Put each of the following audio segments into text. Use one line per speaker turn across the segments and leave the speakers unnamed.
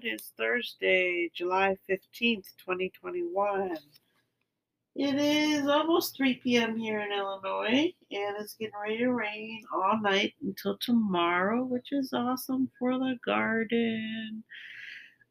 Good. It's Thursday, July 15th, 2021. It is almost 3 p.m. here in Illinois, and it's getting ready to rain all night until tomorrow, which is awesome for the garden.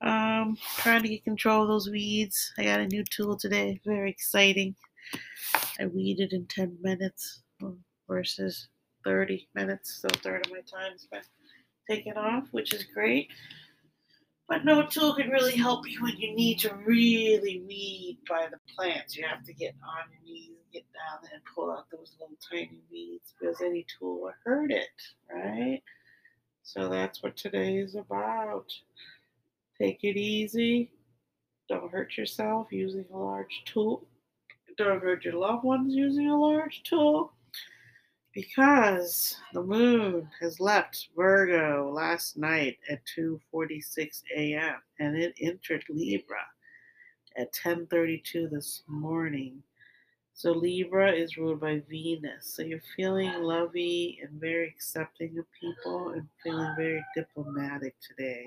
Um, trying to get control of those weeds. I got a new tool today. Very exciting. I weeded in 10 minutes versus 30 minutes, so a third of my time spent taking off, which is great. But no tool can really help you when you need to really weed by the plants. You have to get on your knees, get down there, and pull out those little tiny weeds because any tool will hurt it, right? So that's what today is about. Take it easy. Don't hurt yourself using a large tool. Don't hurt your loved ones using a large tool because the moon has left Virgo last night at 2:46 a.m. and it entered Libra at 10:32 this morning. So Libra is ruled by Venus. So you're feeling lovey and very accepting of people and feeling very diplomatic today.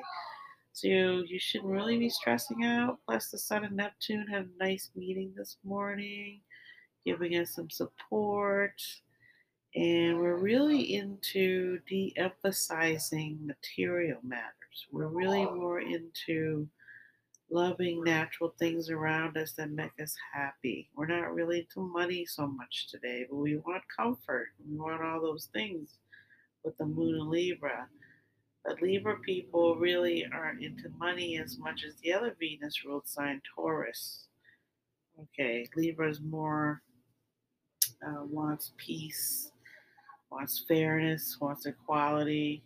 So you, shouldn't really be stressing out. Plus the Sun and Neptune had a nice meeting this morning, giving us some support and we're really into de emphasizing material matters. We're really more into loving natural things around us that make us happy. We're not really into money so much today, but we want comfort. We want all those things with the moon and Libra. But Libra people really aren't into money as much as the other Venus ruled sign, Taurus. Okay, Libra's more uh, wants peace, wants fairness, wants equality.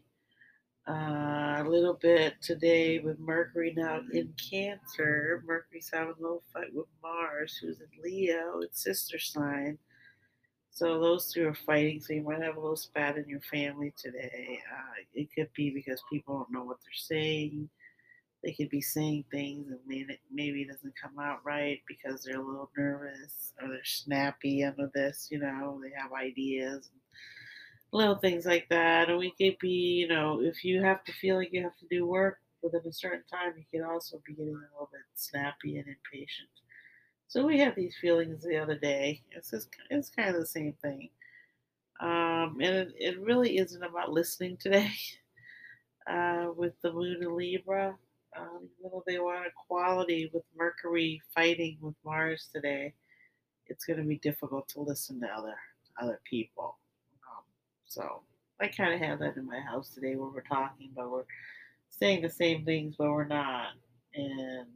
Uh, a little bit today with Mercury now in Cancer. Mercury's having a little fight with Mars, who's in Leo, its sister sign. So those two are fighting. So you might have a little spat in your family today. Uh, it could be because people don't know what they're saying. They could be saying things and maybe it doesn't come out right because they're a little nervous or they're snappy under this. You know, they have ideas little things like that. And we could be, you know, if you have to feel like you have to do work within a certain time, you can also be getting a little bit snappy and impatient. So we had these feelings the other day. It's just, it's kind of the same thing. Um, and it, it really isn't about listening today uh, with the moon in Libra. Um, even they want equality with Mercury fighting with Mars today, it's going to be difficult to listen to other other people. So I kind of have that in my house today where we're talking, but we're saying the same things, but we're not. And,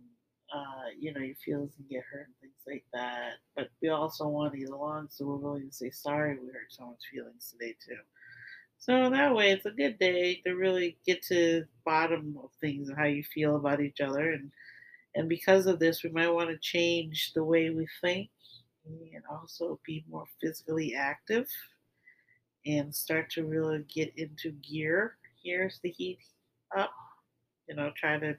uh, you know, your feelings can get hurt and things like that. But we also want to get along, so we're willing to say sorry we hurt someone's feelings today, too. So that way, it's a good day to really get to bottom of things and how you feel about each other. And, and because of this, we might want to change the way we think and also be more physically active and start to really get into gear. Here's the heat up. You know, try to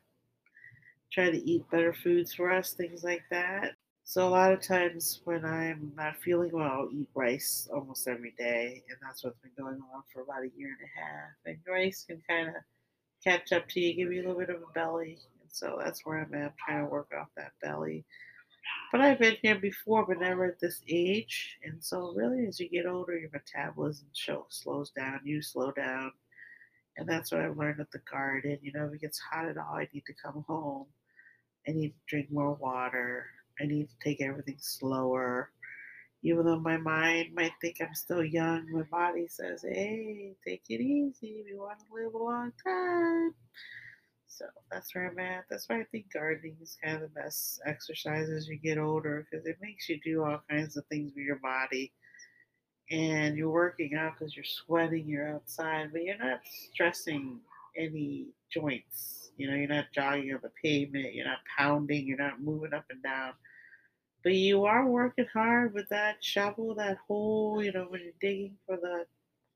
try to eat better foods for us, things like that. So a lot of times when I'm not feeling well, I'll eat rice almost every day, and that's what's been going on for about a year and a half. And rice can kind of catch up to you, give you a little bit of a belly, and so that's where I'm at, I'm trying to work off that belly. But I've been here before, but never at this age. And so, really, as you get older, your metabolism show, slows down, you slow down. And that's what I've learned at the garden. You know, if it gets hot at all, I need to come home. I need to drink more water. I need to take everything slower. Even though my mind might think I'm still young, my body says, hey, take it easy. We want to live a long time. So that's where I'm at. That's why I think gardening is kind of the best exercise as you get older because it makes you do all kinds of things with your body. And you're working out because you're sweating, you're outside, but you're not stressing any joints. You know, you're not jogging on the pavement, you're not pounding, you're not moving up and down. But you are working hard with that shovel, that hole, you know, when you're digging for the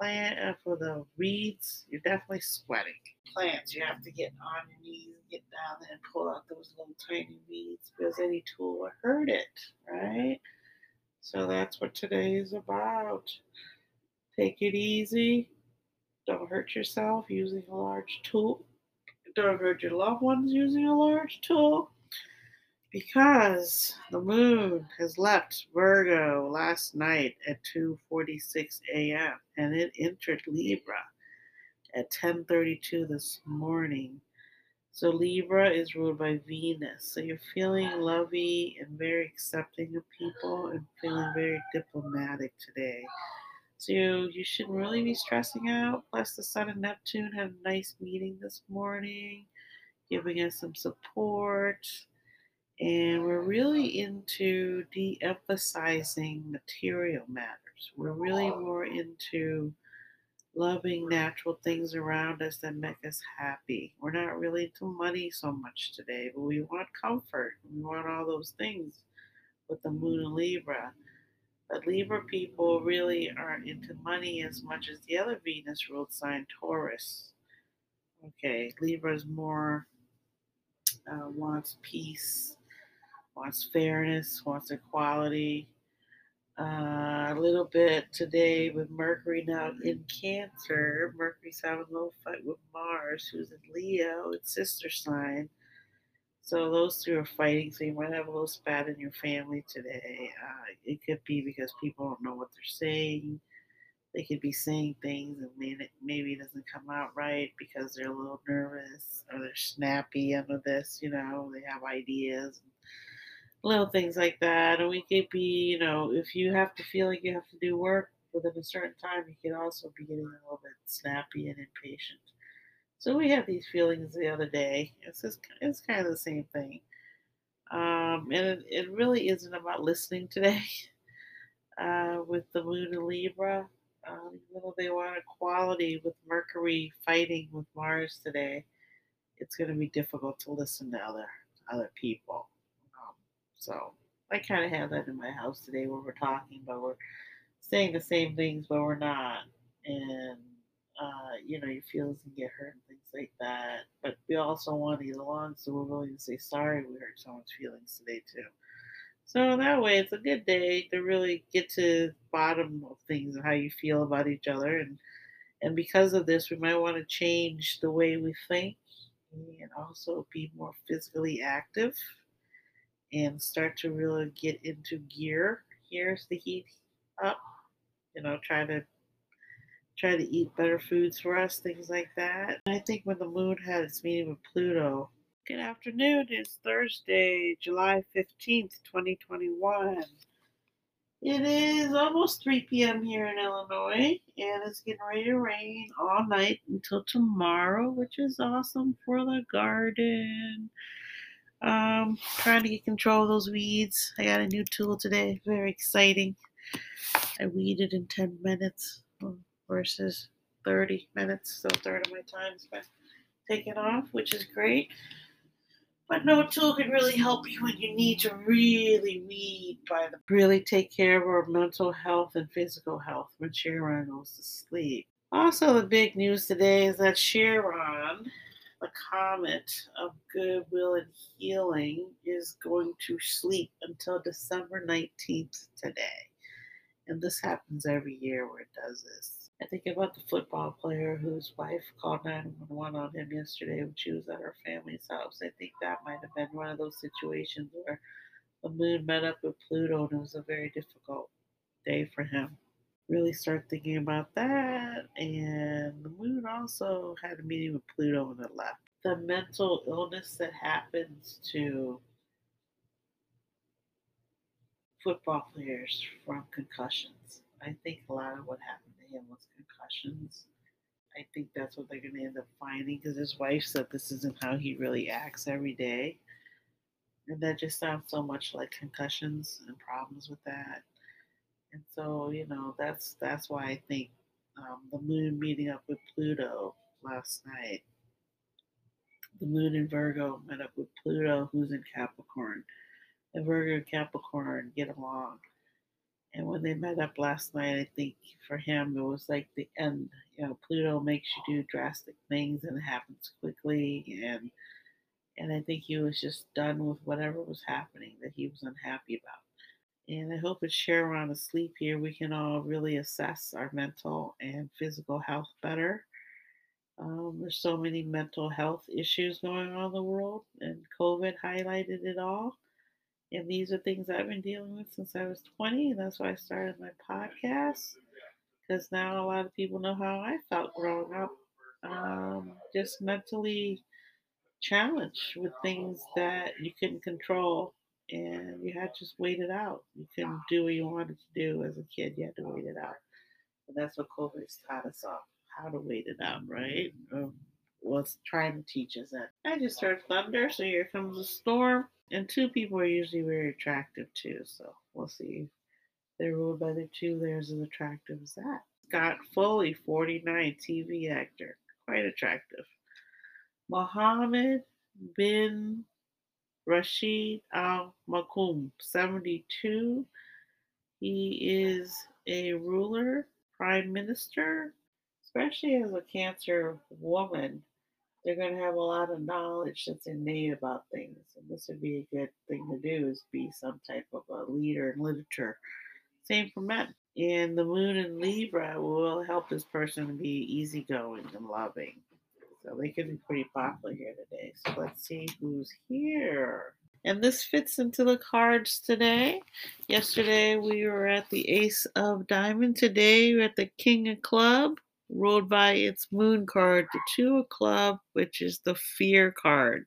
plant uh, for the reeds, you're definitely sweating. Plants, you have to get on your knees, get down there and pull out those little tiny weeds because any tool will hurt it, right? So that's what today is about. Take it easy. Don't hurt yourself using a large tool. don't hurt your loved ones using a large tool. Because the moon has left Virgo last night at 2:46 a.m. and it entered Libra at 10:32 this morning. So Libra is ruled by Venus. So you're feeling lovey and very accepting of people and feeling very diplomatic today. So you, shouldn't really be stressing out. Plus the Sun and Neptune had a nice meeting this morning, giving us some support. And we're really into de emphasizing material matters. We're really more into loving natural things around us that make us happy. We're not really into money so much today, but we want comfort. We want all those things with the moon and Libra. But Libra people really aren't into money as much as the other Venus ruled sign, Taurus. Okay, Libra is more uh, wants peace, wants fairness, wants equality. Uh, a little bit today with Mercury now in Cancer. Mercury's having a little fight with Mars, who's in Leo, its sister sign. So those two are fighting. So you might have a little spat in your family today. Uh, it could be because people don't know what they're saying. They could be saying things and maybe it doesn't come out right because they're a little nervous or they're snappy under this. You know, they have ideas little things like that. And we could be, you know, if you have to feel like you have to do work within a certain time, you can also be getting a little bit snappy and impatient. So we had these feelings the other day. It's just, it's kind of the same thing. Um, and it, it really isn't about listening today uh, with the moon in Libra. Um, even though they want equality with Mercury fighting with Mars today, it's going to be difficult to listen to other other people. So I kind of have that in my house today where we're talking, but we're saying the same things, but we're not. And, uh, you know, your feelings can get hurt and things like that. But we also want to get along, so we're willing to say sorry we hurt someone's feelings today, too. So that way, it's a good day to really get to bottom of things and how you feel about each other. And, and because of this, we might want to change the way we think and also be more physically active and start to really get into gear. Here's the heat up. You know, try to try to eat better foods for us, things like that. I think when the moon had its meeting with Pluto. Good afternoon. It's Thursday, July 15th, 2021. It is almost 3 p.m. here in Illinois, and it's getting ready to rain all night until tomorrow, which is awesome for the garden. Um, trying to get control of those weeds. I got a new tool today. Very exciting. I weeded in 10 minutes versus 30 minutes. So a third of my time spent taking off, which is great. But no tool can really help you when you need to really weed by the really take care of our mental health and physical health when Chiron goes to sleep. Also, the big news today is that Chiron the comet of goodwill and healing is going to sleep until December 19th today. And this happens every year where it does this. I think about the football player whose wife called 911 on him yesterday when she was at her family's house. I think that might have been one of those situations where the moon met up with Pluto and it was a very difficult day for him really start thinking about that. And the moon also had a meeting with Pluto when it left. The mental illness that happens to football players from concussions. I think a lot of what happened to him was concussions. I think that's what they're going to end up finding because his wife said this isn't how he really acts every day. And that just sounds so much like concussions and problems with that. And so, you know, that's that's why I think um, the moon meeting up with Pluto last night. The moon in Virgo met up with Pluto, who's in Capricorn. And Virgo and Capricorn get along. And when they met up last night, I think for him it was like the end. You know, Pluto makes you do drastic things and it happens quickly and and I think he was just done with whatever was happening that he was unhappy about. And I hope with Chiron asleep here, we can all really assess our mental and physical health better. Um, there's so many mental health issues going on in the world, and COVID highlighted it all. And these are things I've been dealing with since I was 20, and that's why I started my podcast. Because now a lot of people know how I felt growing up, um, just mentally challenged with things that you couldn't control, and you had to just wait it out. You couldn't do what you wanted to do as a kid; you had to wait it out. And that's what COVID's taught us all how to wait it out, right? Um, was trying to teach us that. I just heard thunder, so here comes a storm. And two people are usually very attractive too, so we'll see they're ruled by the two layers as attractive as that. Scott Foley, 49, TV actor, quite attractive. Mohammed bin Rashid Al Maktoum, 72. He is a ruler, prime minister, especially as a cancer woman they're going to have a lot of knowledge that's innate about things. And this would be a good thing to do is be some type of a leader in literature. Same for men. And the moon in Libra will help this person to be easygoing and loving. So they could be pretty popular here today. So let's see who's here. And this fits into the cards today. Yesterday we were at the Ace of Diamond. Today we're at the King of Club ruled by its moon card, the Two of Club, which is the fear card.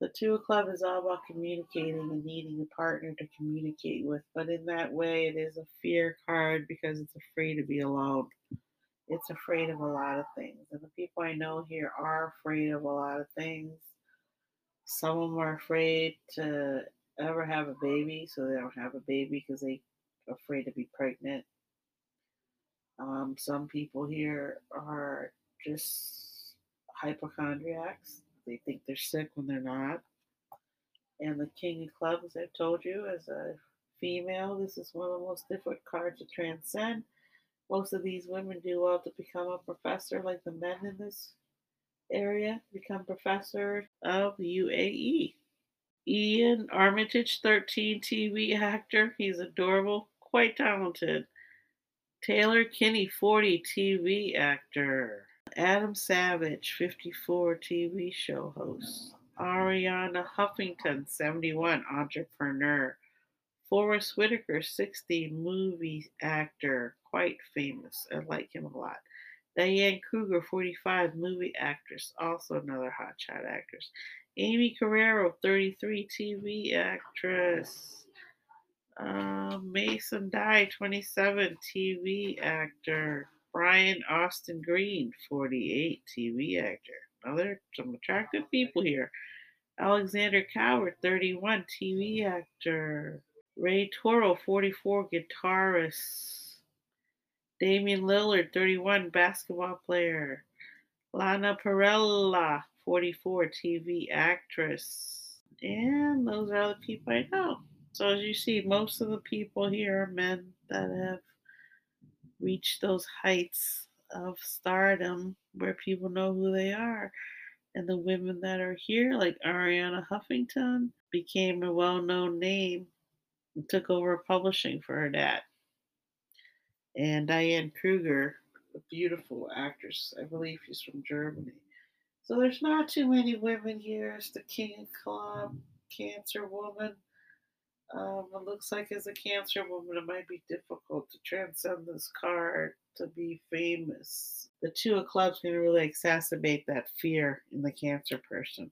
The Two of Club is all about communicating and needing a partner to communicate with, but in that way, it is a fear card because it's afraid to be alone. It's afraid of a lot of things, and the people I know here are afraid of a lot of things. Some of them are afraid to ever have a baby, so they don't have a baby because they're afraid to be pregnant um, some people here are just hypochondriacs. They think they're sick when they're not. And the King of Clubs, I've told you, as a female, this is one of the most difficult cards to transcend. Most of these women do well to become a professor, like the men in this area, become professor of UAE. Iain Armitage, 13 TV actor. He's adorable, quite talented. Taylor Kinney, 40, TV actor. Adam Savage, 54, TV show host. Arianna Huffington, 71, entrepreneur. Forest Whitaker, 60, movie actor, quite famous. I like him a lot. Diane Kruger, 45, movie actress, also another hotshot actress. Aimee Carrero, 33, TV actress. Uh, Mason Dye, 27, TV actor. Brian Austin Green, 48, TV actor. Another some attractive people here. Alexander Coward, 31, TV actor. Ray Toro, 44, guitarist. Damian Lillard, 31, basketball player. Lana Parrilla, 44, TV actress. And those are the people I know. So as you see, most of the people here are men that have reached those heights of stardom where people know who they are. And the women that are here, like Arianna Huffington, became a well known name and took over publishing for her dad. And Diane Kruger, a beautiful actress, I believe she's from Germany. So there's not too many women here. It's the King Club, Cancer Woman. Um, it looks like as a cancer woman, it might be difficult to transcend this card to be famous. The two of clubs can really exacerbate that fear in the cancer person.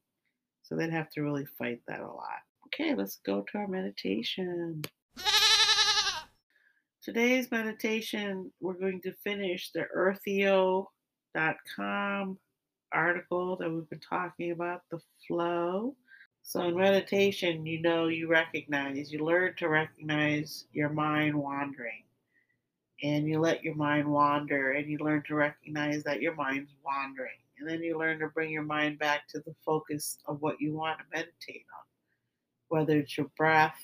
So they'd have to really fight that a lot. Okay, let's go to our meditation. Today's meditation, we're going to finish the ertheo.com article that we've been talking about, the flow. So in meditation, you know, you recognize, you learn to recognize your mind wandering. And you let your mind wander and you learn to recognize that your mind's wandering. And then you learn to bring your mind back to the focus of what you want to meditate on. Whether it's your breath,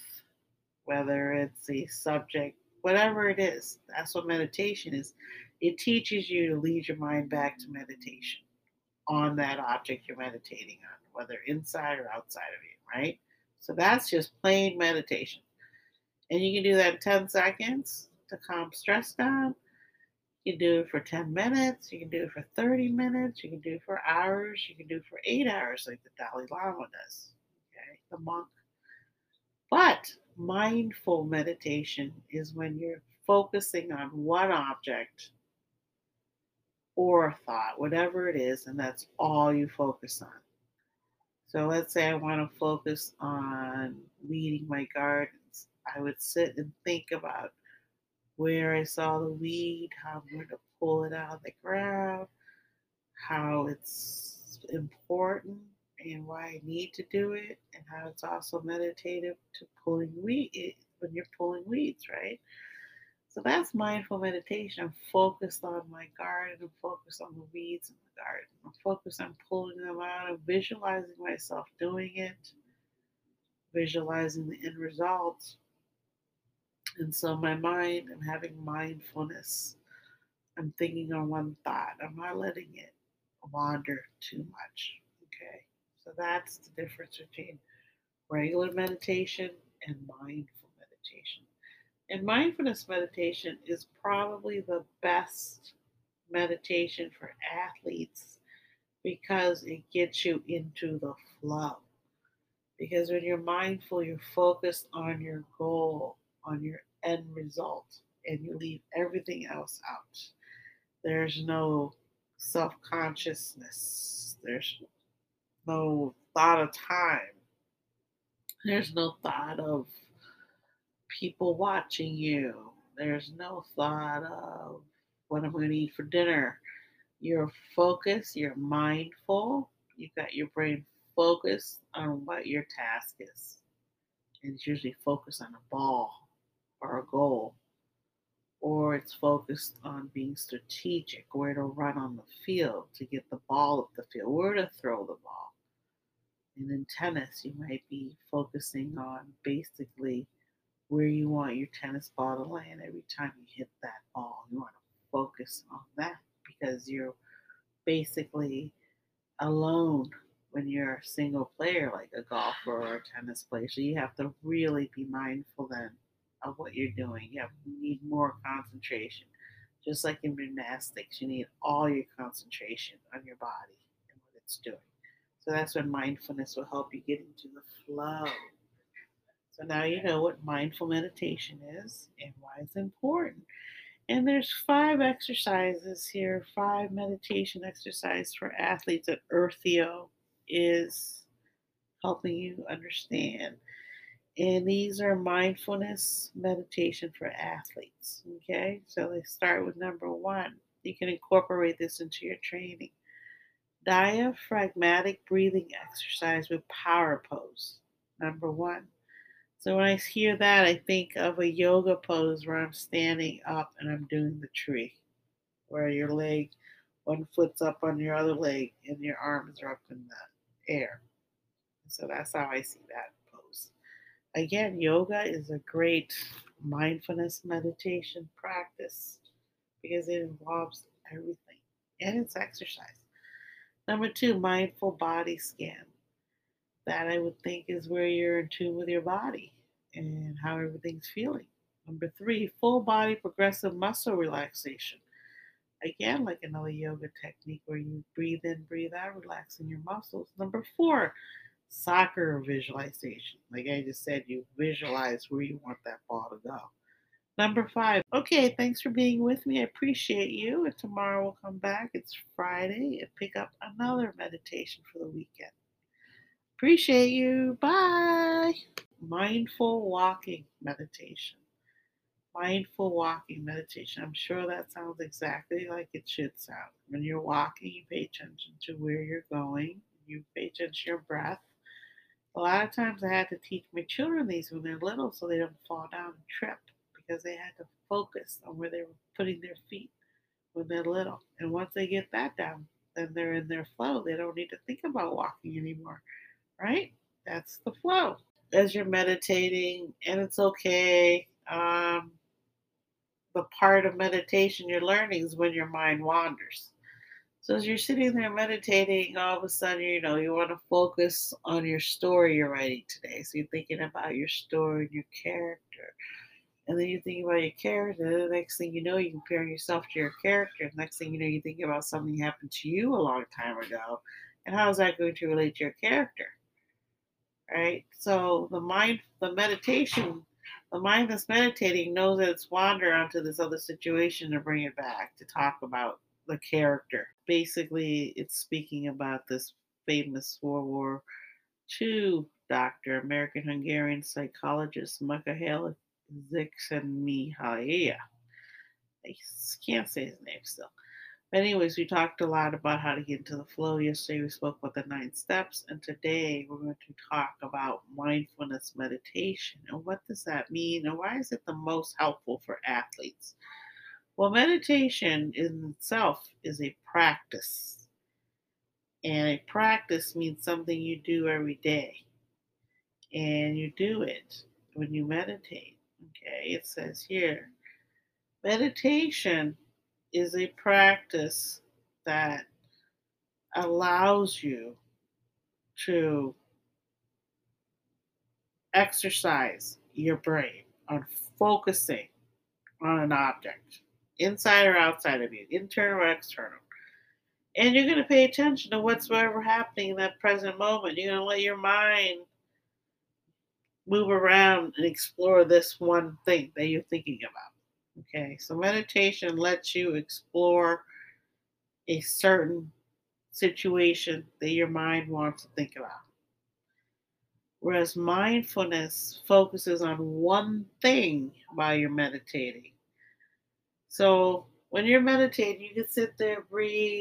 whether it's a subject, whatever it is. That's what meditation is. It teaches you to lead your mind back to meditation on that object you're meditating on whether inside or outside of you, right? So that's just plain meditation. And you can do that in 10 seconds to calm stress down. You can do it for 10 minutes, you can do it for 30 minutes, you can do it for hours, you can do it for eight hours, like the Dalai Lama does, okay, the monk. But mindful meditation is when you're focusing on one object or a thought, whatever it is, and that's all you focus on. So let's say I want to focus on weeding my gardens. I would sit and think about where I saw the weed, how I'm going to pull it out of the ground, how it's important and why I need to do it, and how it's also meditative to pulling weed eh, when you're pulling weeds, right? So that's mindful meditation. I'm focused on my garden. I'm focused on the weeds in the garden. I'm focused on pulling them out and visualizing myself doing it, visualizing the end results. And so my mind, I'm having mindfulness. I'm thinking on one thought. I'm not letting it wander too much. So that's the difference between regular meditation and mindful meditation. And mindfulness meditation is probably the best meditation for athletes because it gets you into the flow. Because when you're mindful, you're focused on your goal, on your end result, and you leave everything else out. There's no self consciousness, there's no thought of time, there's no thought of people watching you, there's no thought of what I'm going to eat for dinner. You're focused, you're mindful, you've got your brain focused on what your task is. And it's usually focused on a ball or a goal, or it's focused on being strategic, where to run on the field to get the ball up the field, where to throw the ball. And in tennis, you might be focusing on basically where you want your tennis ball to land every time you hit that ball. You want to focus on that because you're basically alone when you're a single player, like a golfer or a tennis player. So you have to really be mindful then of what you're doing. You, have, you need more concentration. Just like in gymnastics, you need all your concentration on your body and what it's doing. So that's when mindfulness will help you get into the flow. So now you know what mindful meditation is and why it's important. And there's five exercises here, five meditation exercises for athletes that Ertheo is helping you understand. And these are mindfulness meditation for athletes. Okay, so they start with number one. You can incorporate this into your training. Diaphragmatic breathing exercise with power pose. Number one. So when I hear that, I think of a yoga pose where I'm standing up and I'm doing the tree, where your leg, one foot's up on your other leg and your arms are up in the air. So that's how I see that pose. again, yoga is a great mindfulness meditation practice because it involves everything and it's exercise. Number two, mindful body scan. That I would think is where you're in tune with your body and how everything's feeling. Number three, full body progressive muscle relaxation. Again, like another yoga technique where you breathe in, breathe out, relaxing your muscles. Number four, Soccer visualization. Like I just said, you visualize where you want that ball to go. Number five. Okay, thanks for being with me. I appreciate you. And tomorrow we'll come back. It's Friday and pick up another meditation for the weekend. Appreciate you. Bye. Mindful walking meditation. Mindful walking meditation. I'm sure that sounds exactly like it should sound. When you're walking, you pay attention to where you're going, you pay attention to your breath, a lot of times I had to teach my children these when they're little so they don't fall down and trip because they had to focus on where they were putting their feet when they're little. And once they get that down, then they're in their flow. They don't need to think about walking anymore, right? That's the flow. As you're meditating, and it's okay. Um, the part of meditation you're learning is when your mind wanders. So as you're sitting there meditating, all of a sudden, you know, you want to focus on your story you're writing today. So you're thinking about your story and your character. And then you think about your character. The next thing you know, you compare yourself to your character. The next thing you know, you think about something happened to you a long time ago. And how is that going to relate to your character? Right? So the mind, the meditation, the mind that's meditating knows that it's wander onto this other situation to bring it back to talk about the character. Basically, it's speaking about this famous World War II doctor, American Hungarian psychologist Mikhail Csikszentmihalyi. I can't say his name still. But anyways, we talked a lot about how to get into the flow. Yesterday we spoke about the nine steps, and today we're going to talk about mindfulness meditation and what does that mean and why is it the most helpful for athletes? Well, meditation in itself is a practice. And a practice means something you do every day. And you do it when you meditate. Okay, it says here meditation is a practice that allows you to exercise your brain on focusing on an object, inside or outside of you, internal or external. And you're going to pay attention to what's happening in that present moment. You're going to let your mind move around and explore this one thing that you're thinking about. Okay, so meditation lets you explore a certain situation that your mind wants to think about. Whereas mindfulness focuses on one thing while you're meditating. So when you're meditating, you can sit there, breathe,